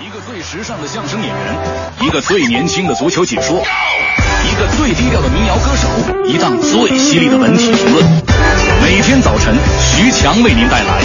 一个最时尚的相声演员，一个最年轻的足球解说，一个最低调的民谣歌手，一档最犀利的文体评论。每天早晨，徐强为您带来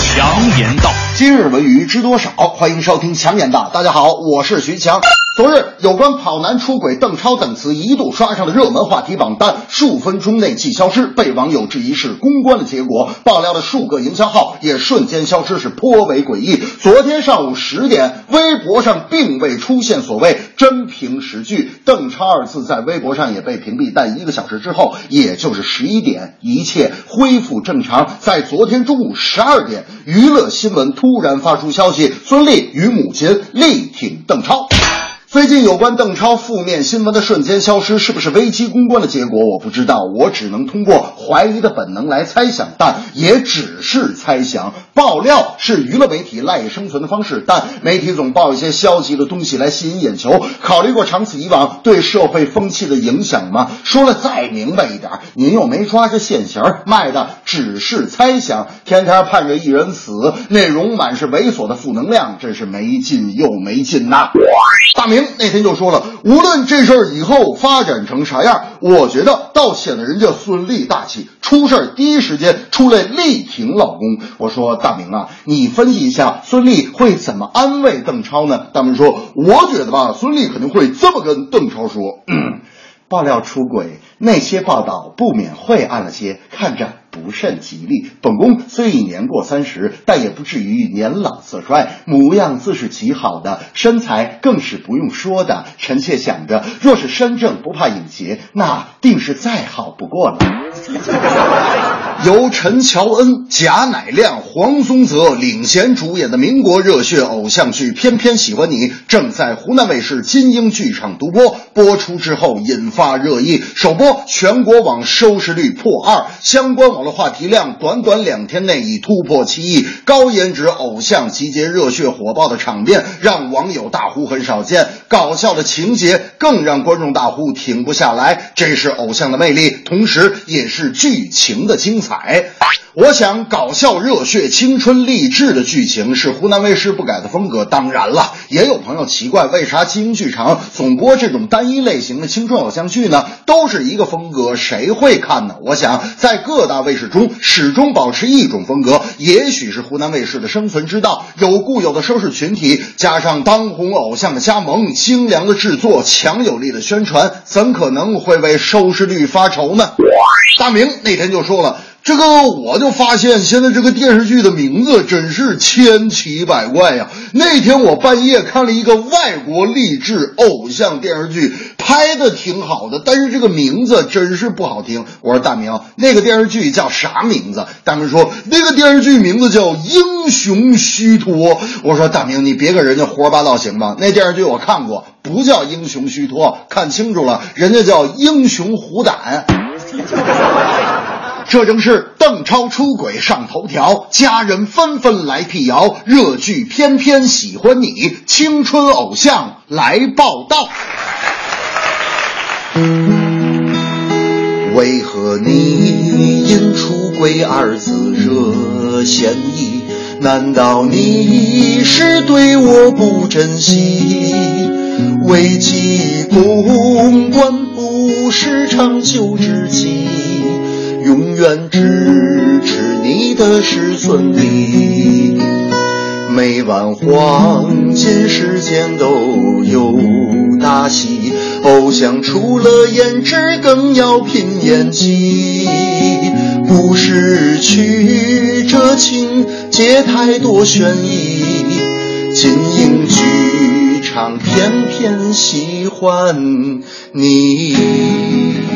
强强言道。今日文娱知多少？欢迎收听强言道。大家好，我是徐强。昨日，有关跑男出轨邓超等词一度刷上了热门话题榜单，数分钟内即消失，被网友质疑是公关的结果。爆料的数个营销号也瞬间消失，是颇为诡异。昨天上午十点，微博上并未出现所谓真凭实据，邓超二字在微博上也被屏蔽。但一个小时之后，也就是十一点，一切恢复正常。在昨天中午十二点，娱乐新闻突然发出消息，孙俪与母亲力挺邓超。最近有关邓超负面新闻的瞬间消失，是不是危机公关的结果？我不知道，我只能通过怀疑的本能来猜想，但也只是猜想。爆料是娱乐媒体赖以生存的方式，但媒体总报一些消极的东西来吸引眼球。考虑过长此以往对社会风气的影响吗？说了再明白一点，您又没抓着现行，卖的只是猜想。天天盼着一人死，内容满是猥琐的负能量，真是没劲又没劲呐！大明。那天就说了，无论这事儿以后发展成啥样，我觉得倒显得人家孙俪大气，出事儿第一时间出来力挺老公。我说大明啊，你分析一下孙俪会怎么安慰邓超呢？大明说，我觉得吧，孙俪肯定会这么跟邓超说：爆料出轨，那些报道不免晦暗了些，看着。不甚吉利。本宫虽已年过三十，但也不至于年老色衰，模样自是极好的，身材更是不用说的。臣妾想着，若是身正不怕影斜，那定是再好不过了。由陈乔恩、贾乃亮、黄宗泽领衔主演的民国热血偶像剧《偏偏喜欢你》正在湖南卫视金鹰剧场独播。播出之后引发热议，首播全国网收视率破二，相关网络话题量短短两天内已突破七亿。高颜值偶像集结热血火爆的场面，让网友大呼很少见；搞笑的情节更让观众大呼停不下来。这是偶像的魅力，同时也是剧情的精彩。彩，我想搞笑、热血、青春、励志的剧情是湖南卫视不改的风格。当然了，也有朋友奇怪，为啥金鹰剧场总播这种单一类型的青春偶像剧呢？都是一个风格，谁会看呢？我想，在各大卫视中始终保持一种风格，也许是湖南卫视的生存之道。有固有的收视群体，加上当红偶像的加盟、精良的制作、强有力的宣传，怎可能会为收视率发愁呢？大明那天就说了。这个我就发现，现在这个电视剧的名字真是千奇百怪呀。那天我半夜看了一个外国励志偶像电视剧，拍的挺好的，但是这个名字真是不好听。我说大明，那个电视剧叫啥名字？大明说那个电视剧名字叫《英雄虚脱》。我说大明，你别跟人家胡说八道行吗？那电视剧我看过，不叫《英雄虚脱》，看清楚了，人家叫《英雄虎胆》。这正是邓超出轨上头条，家人纷纷来辟谣。热剧偏偏喜欢你，青春偶像来报道。为何你因出轨二字惹嫌疑？难道你是对我不珍惜？危机公关不是长久之计。永远支持你的是孙俪，每晚黄金时间都有大戏，偶像除了颜值更要拼演技，不是曲折情节太多悬疑，金鹰剧场偏偏喜欢你。